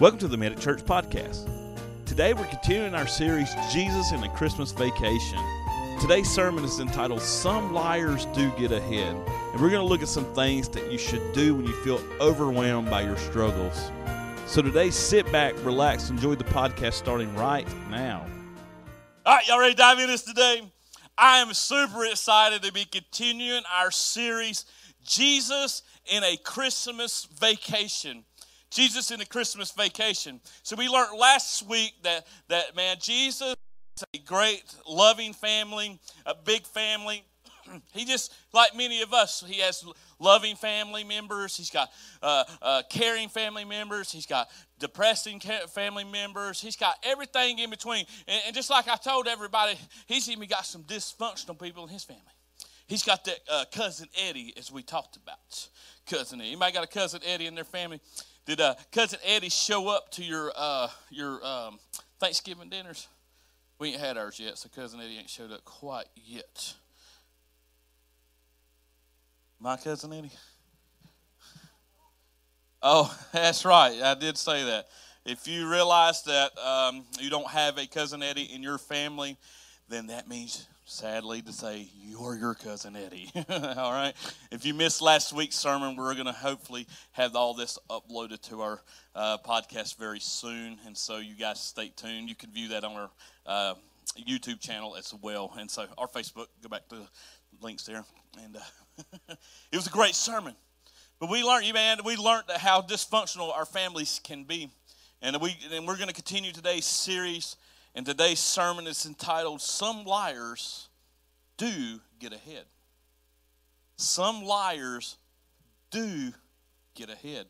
Welcome to the Medic Church Podcast. Today we're continuing our series, Jesus in a Christmas Vacation. Today's sermon is entitled Some Liars Do Get Ahead. And we're going to look at some things that you should do when you feel overwhelmed by your struggles. So today, sit back, relax, enjoy the podcast starting right now. All right, y'all ready to dive into this today? I am super excited to be continuing our series, Jesus in a Christmas Vacation. Jesus in the Christmas vacation. So we learned last week that that man Jesus is a great loving family, a big family. he just like many of us, he has loving family members. He's got uh, uh, caring family members. He's got depressing family members. He's got everything in between. And, and just like I told everybody, he's even got some dysfunctional people in his family. He's got that uh, cousin Eddie, as we talked about. Cousin Eddie. Anybody got a cousin Eddie in their family? Did uh, cousin Eddie show up to your uh, your um, Thanksgiving dinners? We ain't had ours yet, so cousin Eddie ain't showed up quite yet. My cousin Eddie. Oh, that's right. I did say that. If you realize that um, you don't have a cousin Eddie in your family, then that means sadly to say, you're your cousin Eddie. all right? If you missed last week's sermon, we're going to hopefully have all this uploaded to our uh, podcast very soon. And so you guys stay tuned. You can view that on our uh, YouTube channel as well. And so our Facebook, go back to the links there. And uh, it was a great sermon. But we learned, you man, we learned how dysfunctional our families can be. And, we, and we're going to continue today's series and today's sermon is entitled Some Liars Do Get Ahead. Some liars do get ahead.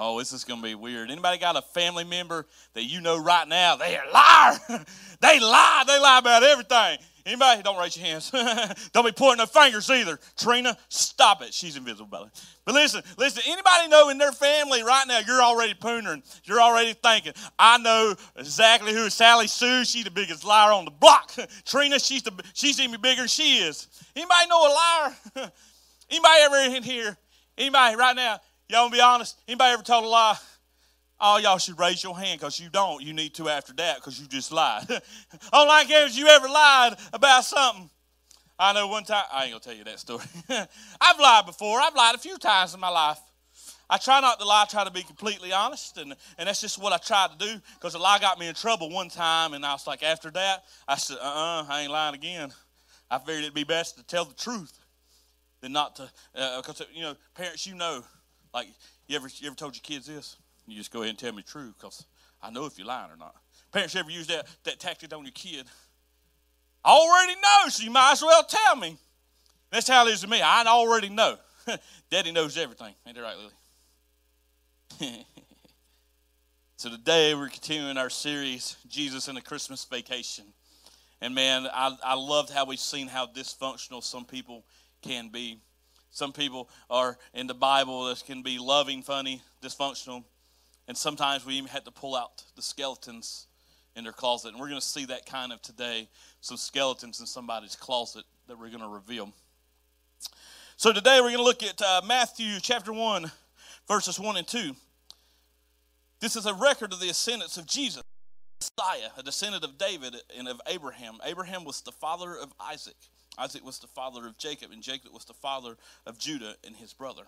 Oh, this is going to be weird. Anybody got a family member that you know right now? They're a liar. they lie. They lie about everything. Anybody? Don't raise your hands. Don't be pointing no fingers either. Trina, stop it. She's invisible, by. But listen, listen. Anybody know in their family right now? You're already poondering. You're already thinking. I know exactly who is Sally Sue. She's the biggest liar on the block. Trina, she's the she's even bigger than she is. Anybody know a liar? Anybody ever in here? Anybody right now? Y'all gonna be honest? Anybody ever told a lie? All y'all should raise your hand because you don't. You need to after that because you just lied. I care is you ever lied about something. I know one time, I ain't to tell you that story. I've lied before. I've lied a few times in my life. I try not to lie, I try to be completely honest, and, and that's just what I try to do because a lie got me in trouble one time, and I was like, after that, I said, uh uh-uh, uh I ain't lying again. I figured it'd be best to tell the truth than not to, because, uh, you know, parents, you know, like, you ever, you ever told your kids this? You just go ahead and tell me the truth because I know if you're lying or not. Parents ever use that, that tactic on your kid? I already know, so you might as well tell me. That's how it is to me. I already know. Daddy knows everything. Ain't that right, Lily? so today we're continuing our series, Jesus and the Christmas Vacation. And man, I, I loved how we've seen how dysfunctional some people can be. Some people are in the Bible that can be loving, funny, dysfunctional. And sometimes we even had to pull out the skeletons in their closet. And we're going to see that kind of today some skeletons in somebody's closet that we're going to reveal. So today we're going to look at uh, Matthew chapter 1, verses 1 and 2. This is a record of the ascendance of Jesus, Messiah, a descendant of David and of Abraham. Abraham was the father of Isaac. Isaac was the father of Jacob, and Jacob was the father of Judah and his brother.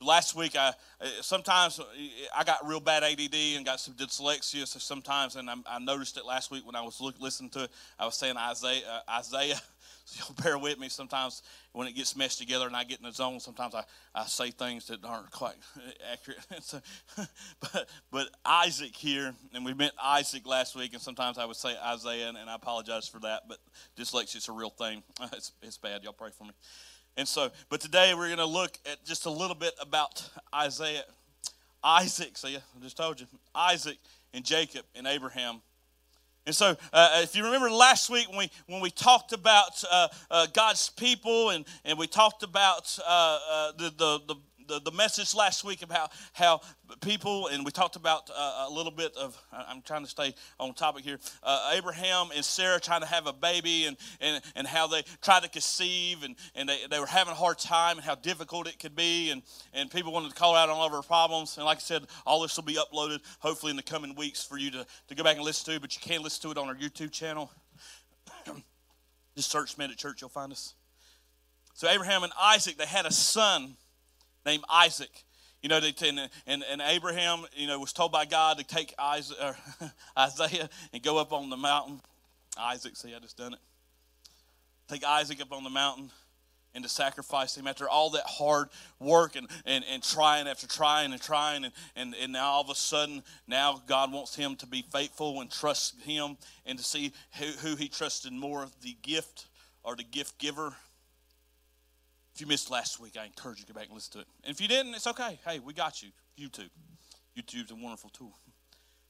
Last week i sometimes i got real bad add and got some dyslexia so sometimes and I, I, noticed it last week when i was look, listening to it. I was saying isaiah uh, isaiah you'll bear with me sometimes when it gets meshed together and i get in the zone sometimes i, I say things that aren't quite accurate so, but, but isaac here and we met isaac last week and sometimes i would say isaiah and, and i apologize for that but dyslexia is a real thing it's, it's bad y'all pray for me and so, but today we're going to look at just a little bit about Isaiah, Isaac. See, I just told you, Isaac and Jacob and Abraham. And so, uh, if you remember last week when we when we talked about uh, uh, God's people and and we talked about uh, uh, the, the the the, the message last week about how people, and we talked about uh, a little bit of, I'm trying to stay on topic here, uh, Abraham and Sarah trying to have a baby and, and, and how they tried to conceive and, and they, they were having a hard time and how difficult it could be. And, and people wanted to call out on all of our problems. And like I said, all this will be uploaded hopefully in the coming weeks for you to, to go back and listen to, but you can listen to it on our YouTube channel. Just search "Men at Church, you'll find us. So Abraham and Isaac, they had a son named Isaac. You know, and, and, and Abraham, you know, was told by God to take Isaiah and go up on the mountain. Isaac, see, I just done it. Take Isaac up on the mountain and to sacrifice him after all that hard work and, and, and trying after trying and trying and, and, and now all of a sudden now god wants him to be faithful and trust him and to see who, who he trusted more the gift or the gift giver if you missed last week i encourage you to go back and listen to it. And if you didn't it's okay. Hey we got you. Youtube. Youtube's a wonderful tool.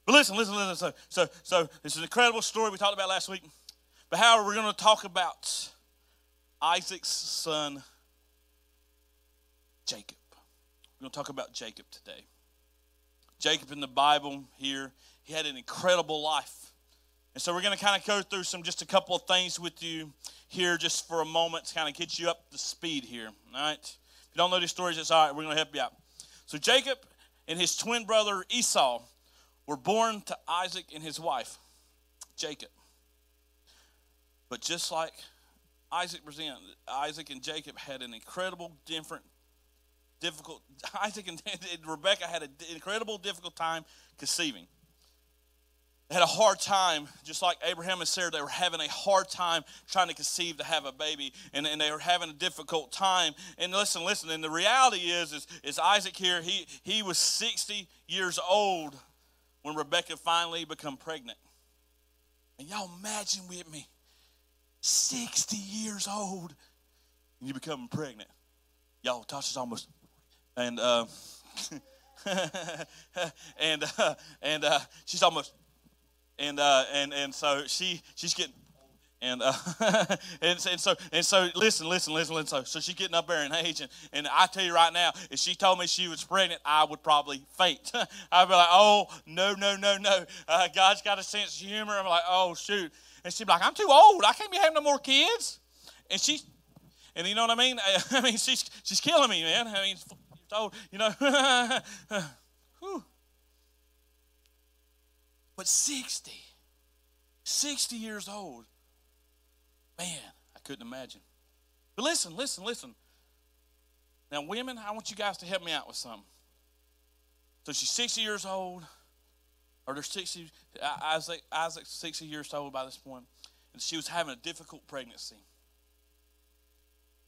But listen listen listen. So so so is an incredible story we talked about last week. But however we're going to talk about Isaac's son, Jacob. We're going to talk about Jacob today. Jacob in the Bible here, he had an incredible life. And so we're going to kind of go through some just a couple of things with you here just for a moment to kind of get you up to speed here. All right? If you don't know these stories, it's all right. We're going to help you out. So Jacob and his twin brother Esau were born to Isaac and his wife, Jacob. But just like Isaac present Isaac and Jacob had an incredible different difficult Isaac and Rebecca had an incredible difficult time conceiving. Had a hard time, just like Abraham and Sarah, they were having a hard time trying to conceive to have a baby, and, and they were having a difficult time. And listen, listen, and the reality is, is, is Isaac here, he, he was 60 years old when Rebecca finally become pregnant. And y'all imagine with me, 60 years old, and you become pregnant. Y'all, Tasha's almost, and uh, and uh, and uh, she's almost, and uh, and and so she she's getting. And, uh, and and so and so listen listen listen listen so so she's getting up there in age and, and I tell you right now if she told me she was pregnant I would probably faint I'd be like oh no no no no uh, God's got a sense of humor I'm like oh shoot and she'd be like, I'm too old. I can't be having no more kids. And she, and you know what I mean? I mean, she's, she's killing me, man. I mean, old, you know. But 60, 60 years old, man, I couldn't imagine. But listen, listen, listen. Now, women, I want you guys to help me out with something. So she's 60 years old or they're 60, Isaac, Isaac's 60 years old by this point, and she was having a difficult pregnancy.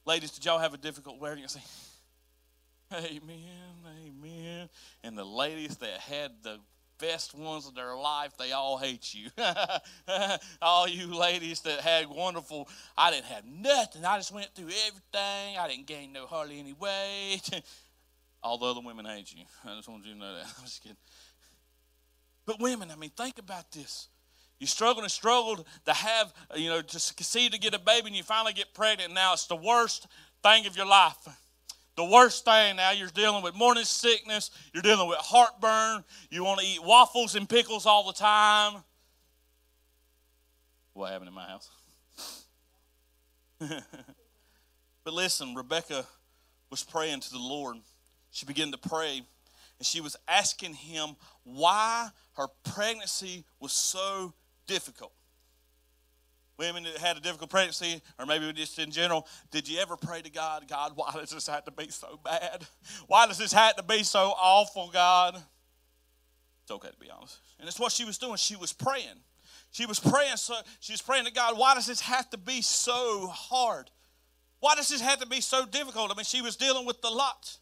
Ladies, did y'all have a difficult pregnancy? Amen, amen. And the ladies that had the best ones of their life, they all hate you. all you ladies that had wonderful, I didn't have nothing. I just went through everything. I didn't gain no hardly any weight. all the other women hate you. I just wanted you to know that. I'm just kidding. But women, I mean, think about this. You struggled and struggled to have, you know, to succeed to get a baby, and you finally get pregnant. Now it's the worst thing of your life. The worst thing now, you're dealing with morning sickness, you're dealing with heartburn, you want to eat waffles and pickles all the time. What happened in my house? but listen, Rebecca was praying to the Lord. She began to pray and she was asking him why her pregnancy was so difficult. Women that had a difficult pregnancy, or maybe just in general, did you ever pray to God, God, why does this have to be so bad? Why does this have to be so awful, God? It's okay to be honest. And it's what she was doing. She was praying. She was praying, so she was praying to God, why does this have to be so hard? Why does this have to be so difficult? I mean, she was dealing with the lot.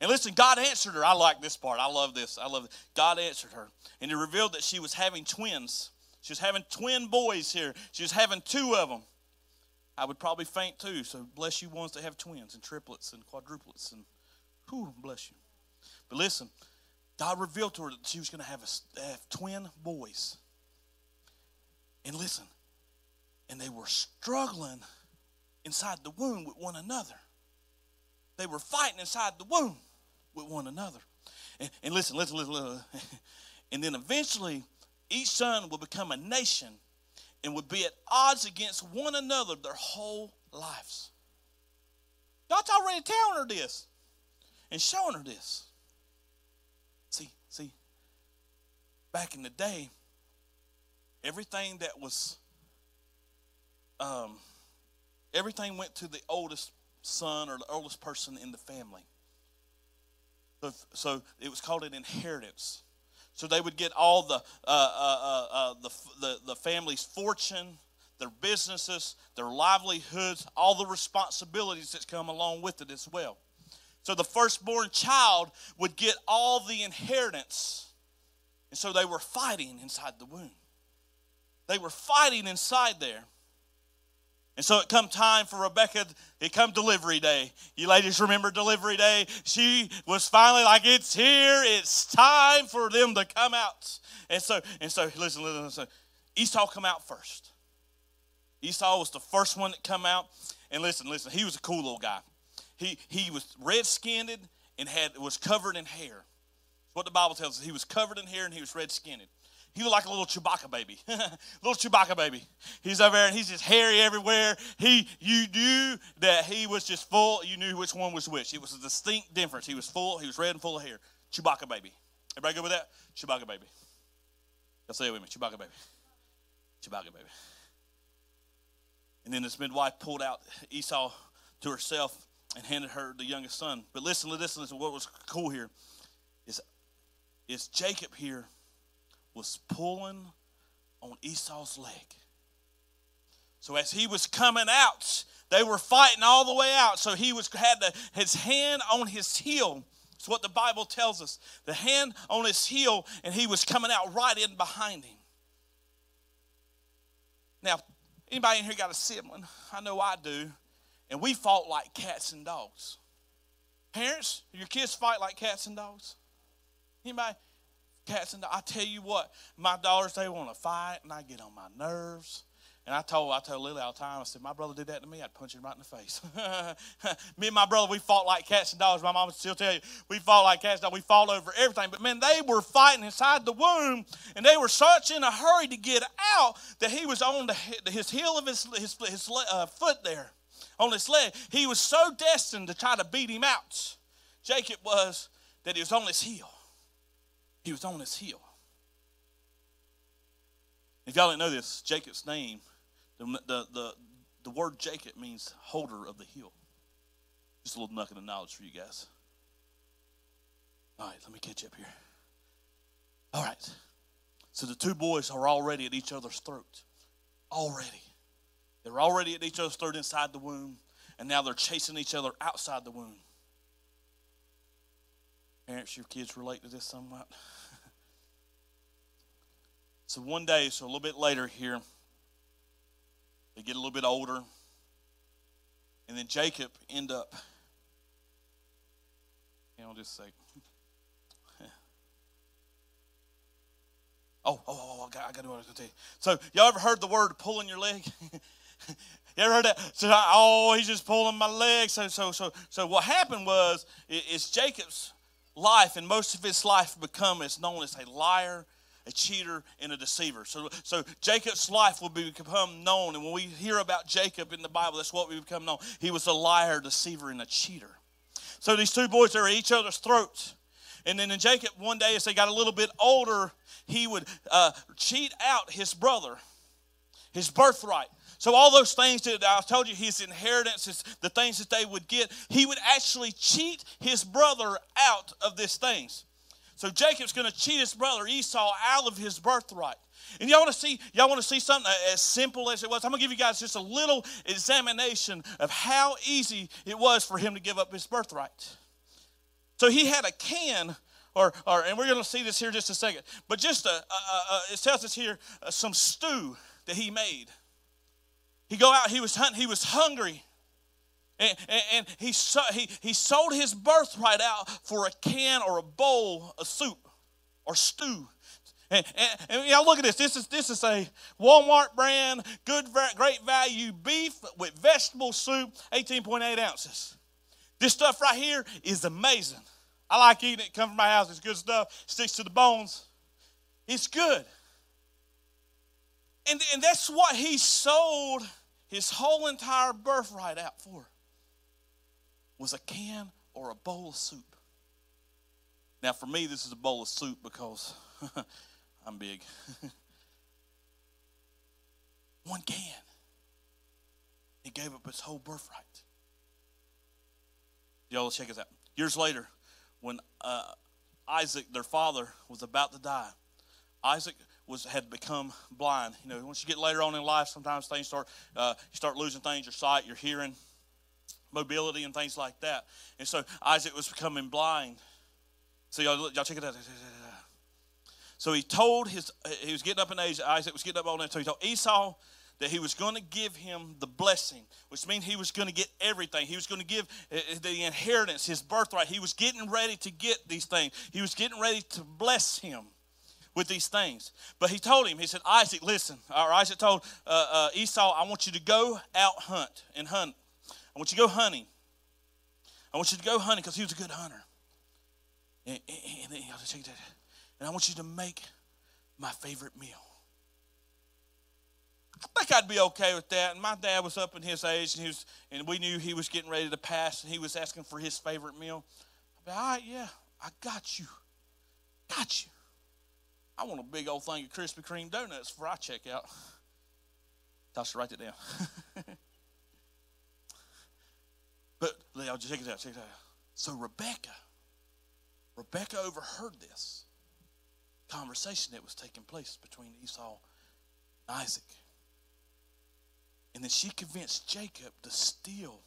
And listen, God answered her. I like this part. I love this. I love it. God answered her. And he revealed that she was having twins. She was having twin boys here. She was having two of them. I would probably faint too. So bless you ones that have twins and triplets and quadruplets and whew, bless you. But listen, God revealed to her that she was going to have, a, have twin boys. And listen, and they were struggling inside the womb with one another. they were fighting inside the womb with one another. And, and listen, listen, listen, listen. and then eventually, each son would become a nation and would be at odds against one another their whole lives. God's already telling her this and showing her this. See, see, back in the day, everything that was, um, everything went to the oldest son or the oldest person in the family. So, so it was called an inheritance. So they would get all the, uh, uh, uh, uh, the, the, the family's fortune, their businesses, their livelihoods, all the responsibilities that come along with it as well. So the firstborn child would get all the inheritance. And so they were fighting inside the womb. They were fighting inside there. And so it come time for Rebecca, it come delivery day. You ladies remember delivery day? She was finally like, it's here, it's time for them to come out. And so, and so listen, listen, listen. Esau come out first. Esau was the first one that come out. And listen, listen, he was a cool little guy. He he was red skinned and had was covered in hair. What the Bible tells us. He was covered in hair and he was red skinned. He looked like a little Chewbacca baby, little Chewbacca baby. He's over there and he's just hairy everywhere. He, you knew that he was just full. You knew which one was which. It was a distinct difference. He was full. He was red and full of hair. Chewbacca baby. Everybody good with that? Chewbacca baby. Y'all say it with me. Chewbacca baby. Chewbacca baby. And then this midwife pulled out Esau to herself and handed her the youngest son. But listen, listen, listen. What was cool here is, is Jacob here was pulling on Esau's leg. So as he was coming out, they were fighting all the way out. So he was had the, his hand on his heel. It's what the Bible tells us. The hand on his heel, and he was coming out right in behind him. Now, anybody in here got a sibling? I know I do. And we fought like cats and dogs. Parents, your kids fight like cats and dogs? Anybody? Cats and dogs. I tell you what, my daughters, they want to fight, and I get on my nerves. And I told I told Lily all the time, I said, my brother did that to me, I'd punch him right in the face. me and my brother, we fought like cats and dogs. My mom would still tell you, we fought like cats and dogs. We fought over everything. But man, they were fighting inside the womb, and they were such in a hurry to get out that he was on the, his heel of his, his, his uh, foot there, on his leg. He was so destined to try to beat him out. Jacob was that he was on his heel. He was on his heel. If y'all didn't know this, Jacob's name, the, the, the, the word Jacob means holder of the heel. Just a little nugget of knowledge for you guys. All right, let me catch up here. All right. So the two boys are already at each other's throat. Already. They're already at each other's throat inside the womb, and now they're chasing each other outside the womb. Parents, your kids relate to this somewhat. So one day, so a little bit later here, they get a little bit older, and then Jacob end up. Hang on just sec. Oh, oh, oh, oh, I got, I got to do what I was going to tell you. So, y'all ever heard the word pulling your leg? you ever heard that? So, oh, he's just pulling my leg. So, so, so, so, what happened was, it's Jacob's life and most of his life become as known as a liar a cheater and a deceiver. So, so jacob's life will become known. And when we hear about jacob in the bible that's what we become known. He was a liar deceiver and a cheater. So these two boys are at each other's throats. And then in jacob one day as they got a little bit older he would uh, cheat out his brother his birthright. So all those things that I told you, his inheritance, is the things that they would get, he would actually cheat his brother out of these things. So Jacob's going to cheat his brother Esau out of his birthright. And y'all want to see y'all want to see something as simple as it was. I'm going to give you guys just a little examination of how easy it was for him to give up his birthright. So he had a can or, or and we're going to see this here just a second. But just a, a, a, it tells us here uh, some stew that he made. He go out, he was hunting, he was hungry. And, and, he, he, he sold his birthright out for a can or a bowl of soup or stew. And, and, and y'all look at this. This is this is a Walmart brand, good, great value beef with vegetable soup, 18.8 ounces. This stuff right here is amazing. I like eating it. Come from my house. It's good stuff. Sticks to the bones. It's good. And, and that's what he sold his whole entire birthright out for was a can or a bowl of soup. Now, for me, this is a bowl of soup because I'm big. One can. He gave up his whole birthright. Y'all check this out. Years later, when uh, Isaac, their father, was about to die, Isaac was had become blind. You know, once you get later on in life, sometimes things start uh, you start losing things, your sight, your hearing, mobility, and things like that. And so Isaac was becoming blind. So y'all, y'all check it out. So he told his he was getting up in age. Isaac was getting up on that. So he told Esau that he was going to give him the blessing, which means he was going to get everything. He was going to give uh, the inheritance, his birthright. He was getting ready to get these things. He was getting ready to bless him with these things. But he told him, he said, Isaac, listen. Or Isaac told uh, uh, Esau, I want you to go out hunt and hunt. I want you to go hunting. I want you to go hunting because he was a good hunter. And, and, and, and I want you to make my favorite meal. I think I'd be okay with that. And my dad was up in his age, and he was, and we knew he was getting ready to pass, and he was asking for his favorite meal. I'd be, all right, yeah, I got you, got you. I want a big old thing of Krispy Kreme donuts before I check out. Tasha, write it down. but just check it out. Check it out. So Rebecca, Rebecca overheard this conversation that was taking place between Esau and Isaac. And then she convinced Jacob to steal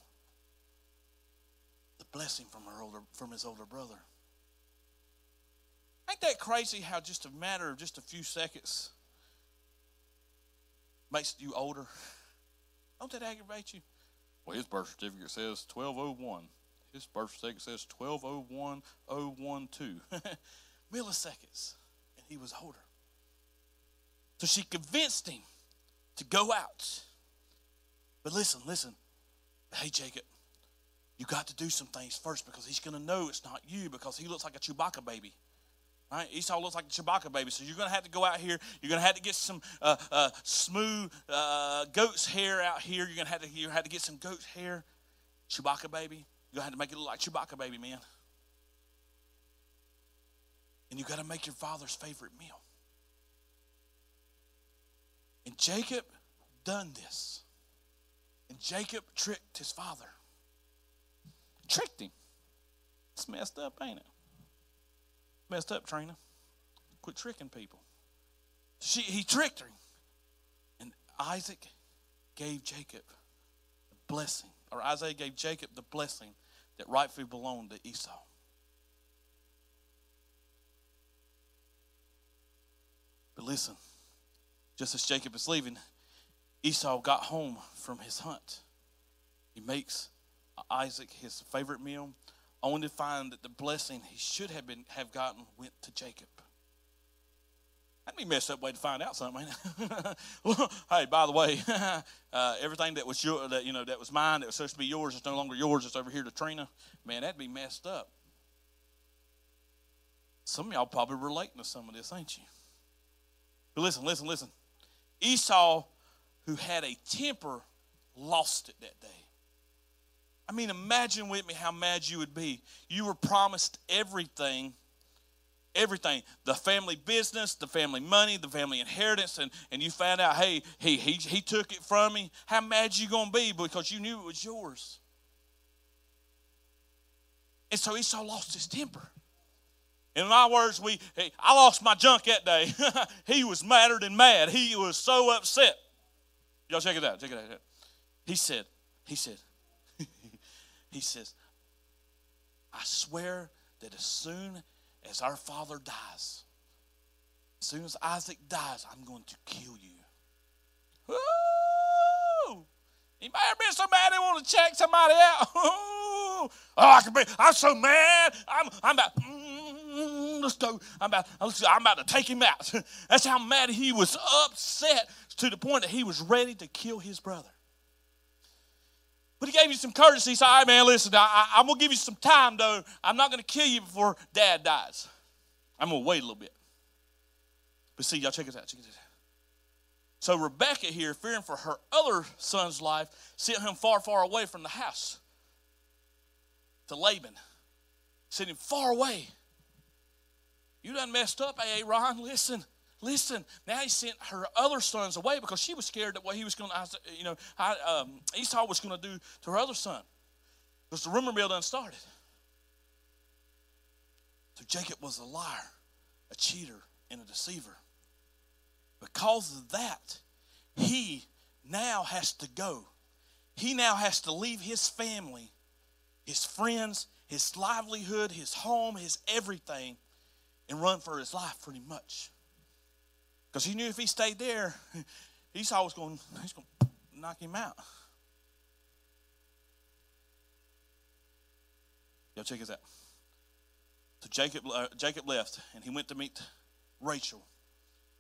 the blessing from her older from his older brother. Ain't that crazy how just a matter of just a few seconds makes you older? Don't that aggravate you? Well, his birth certificate says 1201. His birth certificate says 1201 Milliseconds. And he was older. So she convinced him to go out. But listen, listen. Hey, Jacob, you got to do some things first because he's going to know it's not you because he looks like a Chewbacca baby. Right? Esau looks like a Chewbacca baby, so you're going to have to go out here. You're going to have to get some uh, uh, smooth uh, goat's hair out here. You're going to have to you have to get some goat's hair, Chewbacca baby. You're going to have to make it look like Chewbacca baby, man. And you got to make your father's favorite meal. And Jacob done this. And Jacob tricked his father. Tricked him. It's messed up, ain't it? Messed up, Trina. Quit tricking people. She, he tricked her. And Isaac gave Jacob the blessing, or Isaiah gave Jacob the blessing that rightfully belonged to Esau. But listen, just as Jacob is leaving, Esau got home from his hunt. He makes Isaac his favorite meal only to find that the blessing he should have been have gotten went to Jacob. That'd be a messed up way to find out something. hey, by the way, uh, everything that was your, that you know that was mine, that was supposed to be yours, is no longer yours. It's over here to Trina. Man, that'd be messed up. Some of y'all probably relating to some of this, ain't you? But listen, listen, listen. Esau, who had a temper, lost it that day. I mean, imagine with me how mad you would be. You were promised everything everything. The family business the family money the family inheritance and, and you found out hey he, he, he took it from me. How mad you to be because you knew it was yours? And so esau lost his temper. In my words we hey, i lost my junk that day. He was madder than mad. He was so upset. Y'all check it out check it out. He said he said he says, I swear that as soon as our father dies, as soon as Isaac dies, I'm going to kill you. You may have been so mad they want to check somebody out. oh, I can be. I'm so mad. I'm. I'm about. Mm, let's go. I'm about. I'm about to take him out. That's how mad he was upset to the point that he was ready to kill his brother. But he gave you some courtesy. He said, all right, man, listen, I, am going to give you some time, though. I'm not going to kill you before dad dies. I'm going to wait a little bit. But see, y'all check it out. Check this out. So Rebecca here, fearing for her other son's life, sent him far, far away from the house to Laban. Sent him far away. You done messed up, Aaron. Listen, listen. Now he sent her other sons away because she was scared that what he was going to, you know, um, Esau was going to do to her other son. Because the rumor mill done started. So Jacob was a liar, a cheater, and a deceiver. Because of that, he now has to go. He now has to leave his family, his friends, his livelihood, his home, his everything, and run for his life pretty much. Because he knew if he stayed there, Esau was going, he's going to knock him out. Y'all check this out. So Jacob, uh, Jacob left, and he went to meet Rachel,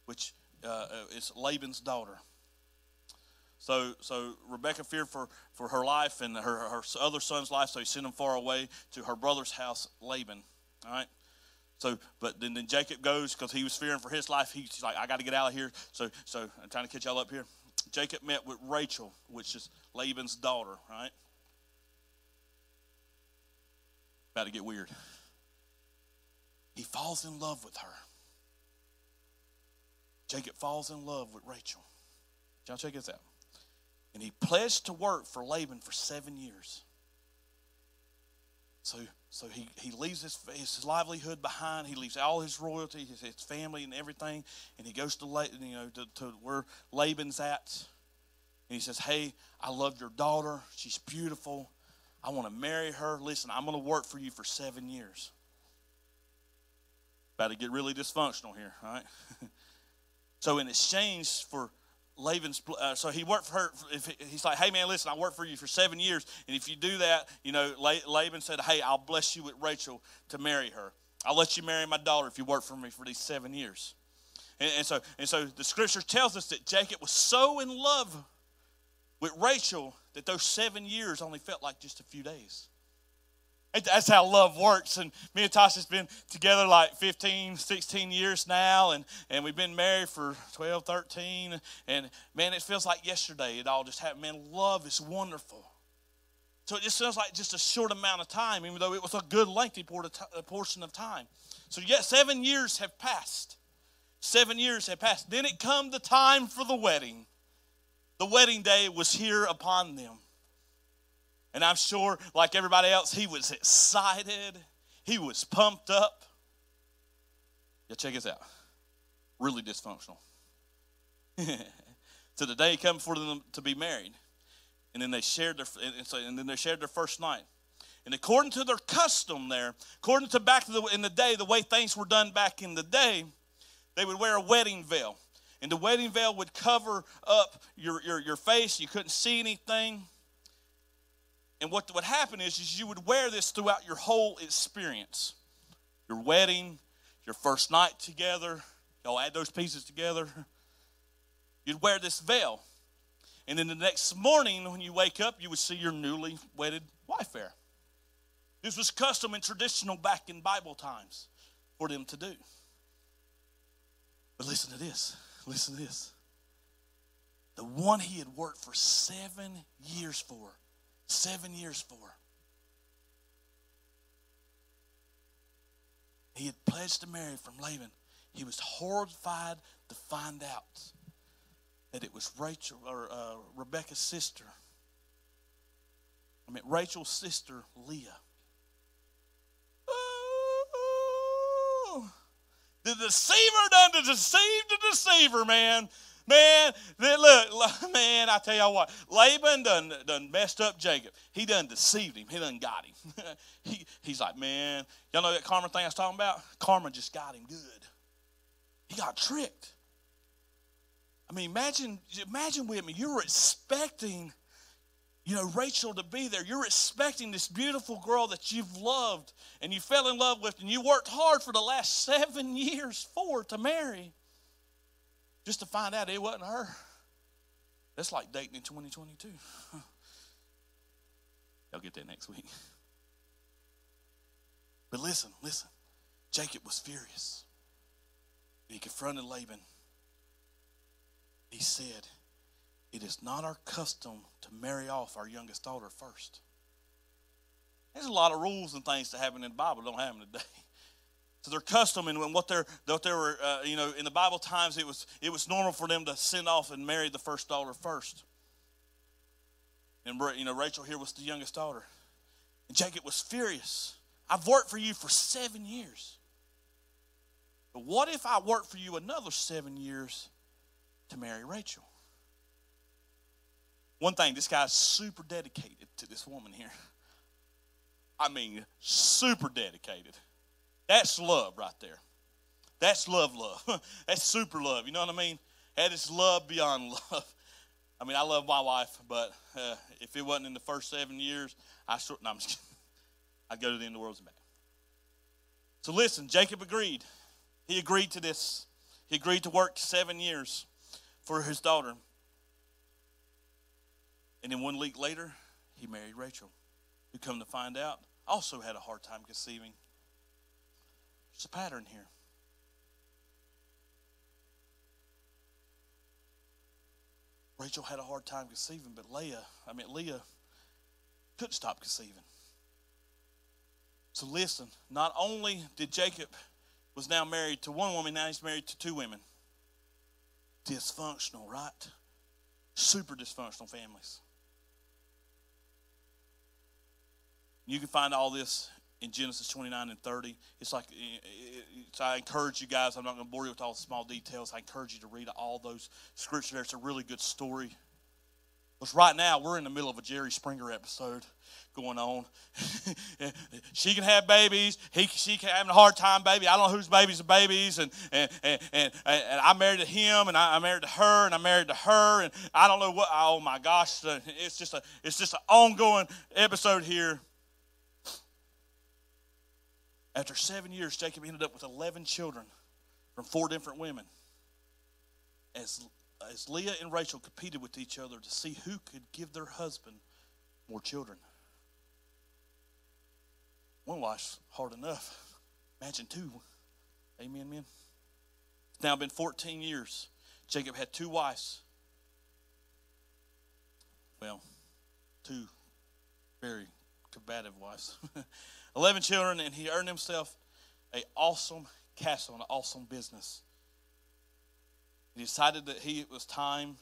which uh, uh, is Laban's daughter. So, so Rebecca feared for, for her life and her, her other son's life, so he sent him far away to her brother's house, Laban. All right. So, but then, then Jacob goes because he was fearing for his life. He's like, I got to get out of here. So, so I'm trying to catch y'all up here. Jacob met with Rachel, which is Laban's daughter, right? About to get weird. He falls in love with her. Jacob falls in love with Rachel. Y'all check this out. And he pledged to work for Laban for seven years. So, so he, he leaves his, his livelihood behind. He leaves all his royalty, his, his family, and everything, and he goes to you know to, to where Laban's at. And he says, "Hey, I love your daughter. She's beautiful. I want to marry her. Listen, I'm going to work for you for seven years." About to get really dysfunctional here, all right? So in exchange for Laban's, uh, so he worked for her. If he's like, hey man, listen, I worked for you for seven years, and if you do that, you know, Laban said, hey, I'll bless you with Rachel to marry her. I'll let you marry my daughter if you work for me for these seven years. And, and so, and so the scripture tells us that Jacob was so in love with Rachel that those seven years only felt like just a few days. That's how love works. And me and Tasha's been together like 15, 16 years now, and, and we've been married for 12, 13. And man, it feels like yesterday it all just happened. Man, love is wonderful. So it just feels like just a short amount of time, even though it was a good lengthy uh, portion of time. So yet seven years have passed. Seven years have passed. Then it come the time for the wedding. The wedding day was here upon them. And I'm sure, like everybody else, he was excited. He was pumped up. Yeah, check this out. Really dysfunctional. so the day came for them to be married. And then they shared their and, so, and then they shared their first night. And according to their custom there, according to back the, in the day, the way things were done back in the day, they would wear a wedding veil. And the wedding veil would cover up your, your, your face. You couldn't see anything. And what would happen is, is you would wear this throughout your whole experience. Your wedding, your first night together, y'all add those pieces together. You'd wear this veil. And then the next morning when you wake up, you would see your newly wedded wife there. This was custom and traditional back in Bible times for them to do. But listen to this. Listen to this. The one he had worked for seven years for seven years for. He had pledged to marry from Laban. He was horrified to find out that it was Rachel or uh, Rebecca's sister. I mean Rachel's sister Leah. the deceiver done to deceive the deceiver, man. Man, look, man, I tell y'all what, Laban done, done messed up Jacob. He done deceived him. He done got him. he, he's like, man, y'all know that karma thing I was talking about? Karma just got him good. He got tricked. I mean, imagine, imagine with me, you were expecting, you know, Rachel to be there. You're expecting this beautiful girl that you've loved and you fell in love with and you worked hard for the last seven years for to marry just to find out it wasn't her. That's like dating in 2022. Y'all get that next week. But listen, listen. Jacob was furious. He confronted Laban. He said, It is not our custom to marry off our youngest daughter first. There's a lot of rules and things that happen in the Bible don't happen today. So their custom and what they're what they were, uh, you know, in the Bible times it was it was normal for them to send off and marry the first daughter first. And you know, Rachel here was the youngest daughter, and Jacob was furious. I've worked for you for seven years. But what if I work for you another seven years to marry Rachel? One thing, this guy's super dedicated to this woman here. I mean, super dedicated. That's love right there. That's love, love. That's super love. You know what I mean? That is love beyond love. I mean, I love my wife, but uh, if it wasn't in the first seven years, I sure, no, I'm just kidding. I'd go to the end of the world and back. So listen, Jacob agreed. He agreed to this. He agreed to work seven years for his daughter. And then one week later, he married Rachel, who come to find out also had a hard time conceiving. There's a pattern here. Rachel had a hard time conceiving, but Leah, I mean Leah, couldn't stop conceiving. So listen, not only did Jacob was now married to one woman, now he's married to two women. Dysfunctional, right? Super dysfunctional families. You can find all this in Genesis 29 and 30. It's like, eh, eh, eh, so I encourage you guys, I'm not going to bore you with all the small details. I encourage you to read all those scriptures. There. It's a really good story. Because right now, we're in the middle of a Jerry Springer episode going on. she can have babies. He, she can have a hard time, baby. I don't know whose babies are babies. And, and, and, and, and I married to him, and I, I married to her, and I married to her. And I don't know what, oh my gosh. It's just, a, it's just an ongoing episode here. After seven years, Jacob ended up with 11 children from four different women. As, as Leah and Rachel competed with each other to see who could give their husband more children. One wife's hard enough. Imagine two. Amen, men. It's now been 14 years. Jacob had two wives. Well, two very combative wives. 11 children, and he earned himself an awesome castle and an awesome business. He decided that he, it was time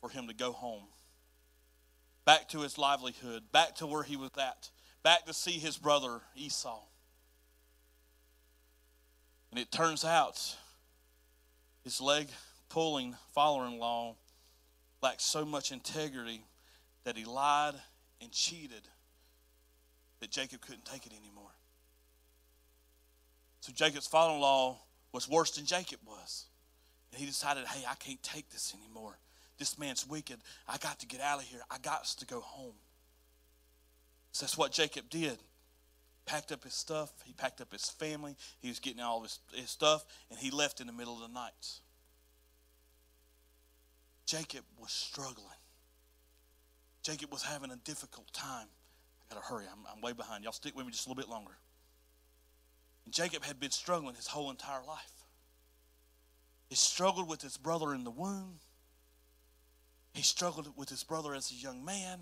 for him to go home, back to his livelihood, back to where he was at, back to see his brother Esau. And it turns out his leg pulling father in law lacked so much integrity that he lied and cheated that Jacob couldn't take it anymore. So Jacob's father in law was worse than Jacob was. And he decided, hey, I can't take this anymore. This man's wicked. I got to get out of here. I got to go home. So that's what Jacob did. Packed up his stuff. He packed up his family. He was getting all of his, his stuff, and he left in the middle of the night. Jacob was struggling. Jacob was having a difficult time. Got to hurry. I'm, I'm way behind. Y'all stick with me just a little bit longer. And Jacob had been struggling his whole entire life. He struggled with his brother in the womb. He struggled with his brother as a young man.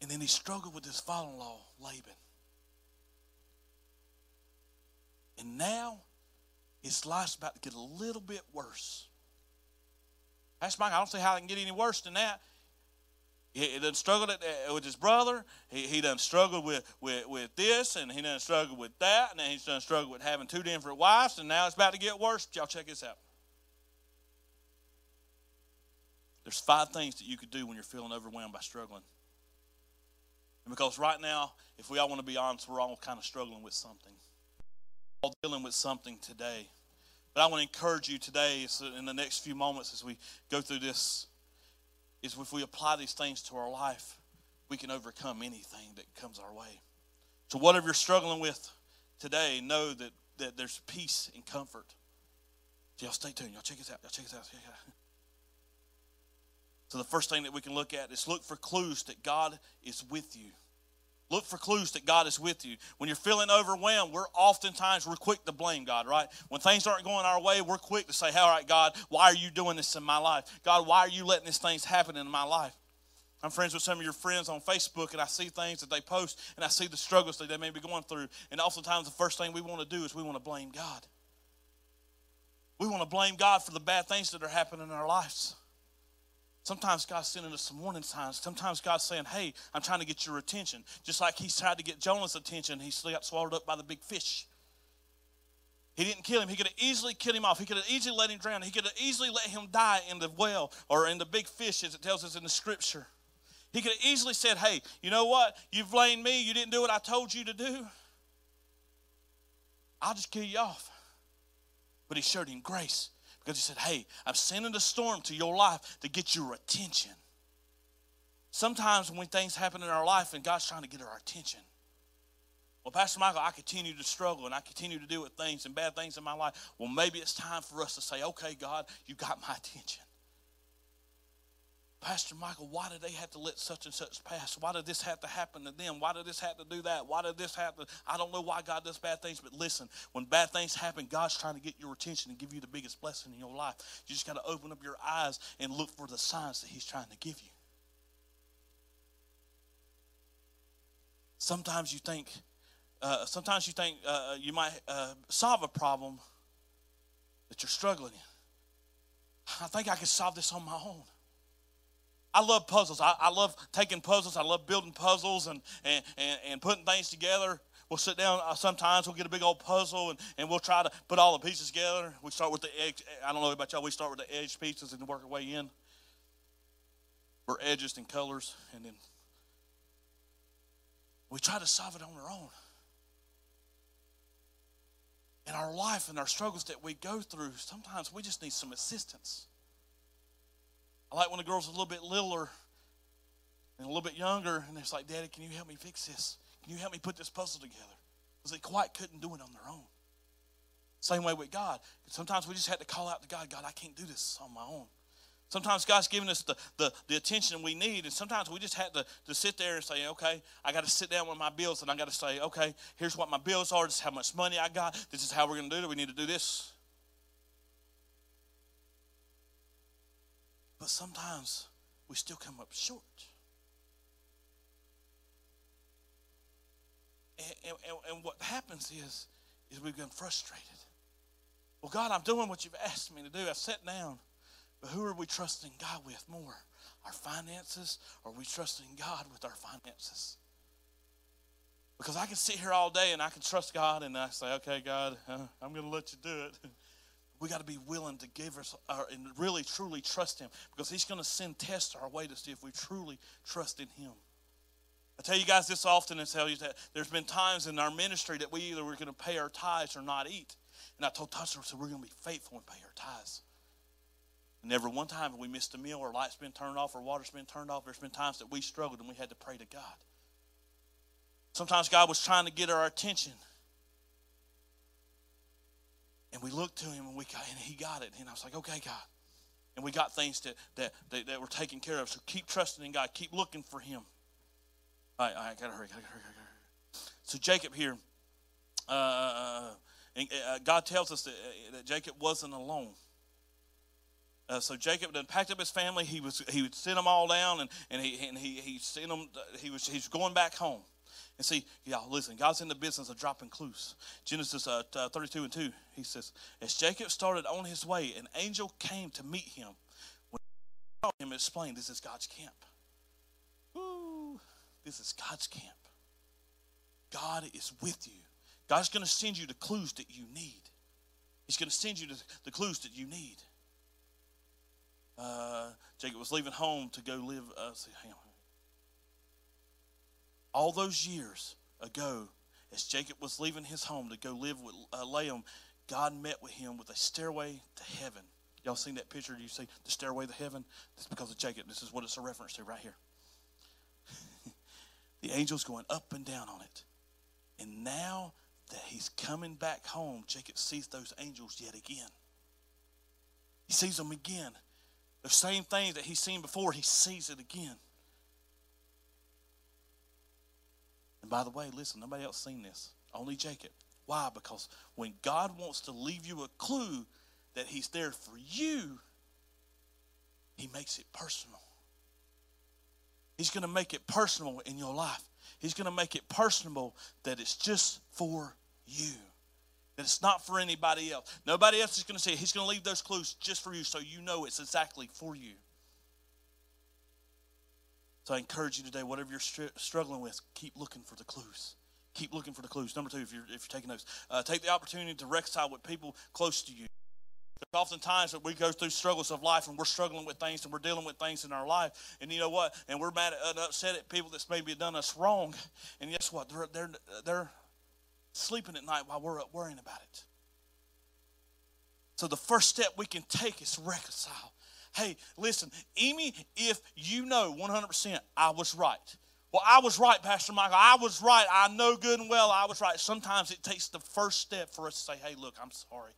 And then he struggled with his father in law, Laban. And now his life's about to get a little bit worse. That's Mike. I don't see how it can get any worse than that. He, he done struggled with his brother. He, he done struggled with, with, with this, and he done struggled with that, and then he's done struggled with having two different wives, and now it's about to get worse. But Y'all check this out. There's five things that you could do when you're feeling overwhelmed by struggling. And because right now, if we all want to be honest, we're all kind of struggling with something. All dealing with something today. But I want to encourage you today in the next few moments as we go through this is if we apply these things to our life, we can overcome anything that comes our way. So, whatever you're struggling with today, know that, that there's peace and comfort. So y'all stay tuned. Y'all check this out. Y'all check this out. So the first thing that we can look at is look for clues that God is with you. Look for clues that God is with you. When you're feeling overwhelmed, we're oftentimes we're quick to blame God, right? When things aren't going our way, we're quick to say, "All right, God, why are you doing this in my life? God, why are you letting these things happen in my life?" I'm friends with some of your friends on Facebook, and I see things that they post, and I see the struggles that they may be going through. And oftentimes, the first thing we want to do is we want to blame God. We want to blame God for the bad things that are happening in our lives. Sometimes God's sending us some warning signs. Sometimes God's saying, Hey, I'm trying to get your attention. Just like He tried to get Jonah's attention, he got swallowed up by the big fish. He didn't kill him. He could have easily killed him off. He could have easily let him drown. He could have easily let him die in the well or in the big fish, as it tells us in the scripture. He could have easily said, Hey, you know what? You've blamed me. You didn't do what I told you to do. I'll just kill you off. But he showed him grace because he said, Hey, I'm sending a storm to your life to get your attention. Sometimes when things happen in our life and God's trying to get our attention, well, Pastor Michael, I continue to struggle and I continue to deal with things and bad things in my life. Well, maybe it's time for us to say, okay, God, you got my attention. Pastor Michael, why did they have to let such and such pass? Why did this have to happen to them? Why did this have to do that? Why did this happen? I don't know why God does bad things, but listen, when bad things happen, God's trying to get your attention and give you the biggest blessing in your life. You just got to open up your eyes and look for the signs that He's trying to give you. Sometimes you think, uh, sometimes you think uh, you might uh, solve a problem that you're struggling in. I think I can solve this on my own. I love puzzles. I, I love taking puzzles. I love building puzzles and, and, and, and putting things together. We'll sit down uh, sometimes, we'll get a big old puzzle and, and we'll try to put all the pieces together. We start with the edge. I don't know about y'all, we start with the edge pieces and work our way in. We're edges and colors, and then we try to solve it on our own. In our life and our struggles that we go through, sometimes we just need some assistance. I like when the girl's are a little bit littler and a little bit younger, and it's like, Daddy, can you help me fix this? Can you help me put this puzzle together? Because they quite couldn't do it on their own. Same way with God. Sometimes we just had to call out to God, God, I can't do this on my own. Sometimes God's giving us the, the, the attention we need, and sometimes we just had to, to sit there and say, okay, I got to sit down with my bills, and I got to say, okay, here's what my bills are, this is how much money I got, this is how we're going to do it, we need to do this. But sometimes we still come up short. And, and, and what happens is, is we become frustrated. Well, God, I'm doing what you've asked me to do. I've sat down. But who are we trusting God with more? Our finances, or are we trusting God with our finances? Because I can sit here all day and I can trust God and I say, okay, God, I'm going to let you do it. we got to be willing to give us our, and really truly trust him because he's going to send tests our way to see if we truly trust in him. I tell you guys this often and tell you that there's been times in our ministry that we either we're going to pay our tithes or not eat. And i told Tasha, said we're going to be faithful and pay our tithes. And never one time we missed a meal or lights been turned off or water's been turned off there's been times that we struggled and we had to pray to god. Sometimes god was trying to get our attention and we looked to him and we got, and he got it. And I was like, okay, God. And we got things that, that, that, that were taken care of. So keep trusting in God. Keep looking for him. All right, right, gotta hurry, gotta hurry, gotta hurry. So Jacob here, uh, and, uh, God tells us that, uh, that Jacob wasn't alone. Uh, so Jacob then packed up his family. He was he would send them all down, and, and he and he he sent them. He was he's going back home. And see, y'all, listen, God's in the business of dropping clues. Genesis uh, uh 32 and 2, he says, As Jacob started on his way, an angel came to meet him. When he saw him, explained, This is God's camp. Woo, this is God's camp. God is with you. God's going to send you the clues that you need. He's going to send you the, clues that you need. Uh, Jacob was leaving home to go live. Uh, see, hang on all those years ago, as Jacob was leaving his home to go live with uh, Laban, God met with him with a stairway to heaven. Y'all seen that picture? Do you see the stairway to heaven? That's because of Jacob. This is what it's a reference to right here. the angel's going up and down on it. And now that he's coming back home, Jacob sees those angels yet again. He sees them again. The same thing that he's seen before, he sees it again. And by the way, listen, nobody else seen this. Only Jacob. Why? Because when God wants to leave you a clue that he's there for you, he makes it personal. He's going to make it personal in your life. He's going to make it personable that it's just for you. That it's not for anybody else. Nobody else is going to see it. He's going to leave those clues just for you so you know it's exactly for you. So I encourage you today, whatever you're str- struggling with, keep looking for the clues. Keep looking for the clues. Number two, if you're, if you're taking notes, uh, take the opportunity to reconcile with people close to you. There's oftentimes that we go through struggles of life and we're struggling with things and we're dealing with things in our life. And you know what? And we're mad and upset at people that's maybe done us wrong. And guess what? They're, they're, they're sleeping at night while we're up worrying about it. So the first step we can take is reconcile. Hey, listen, Amy, if you know 100% I was right. Well, I was right, Pastor Michael. I was right. I know good and well I was right. Sometimes it takes the first step for us to say, hey, look, I'm sorry.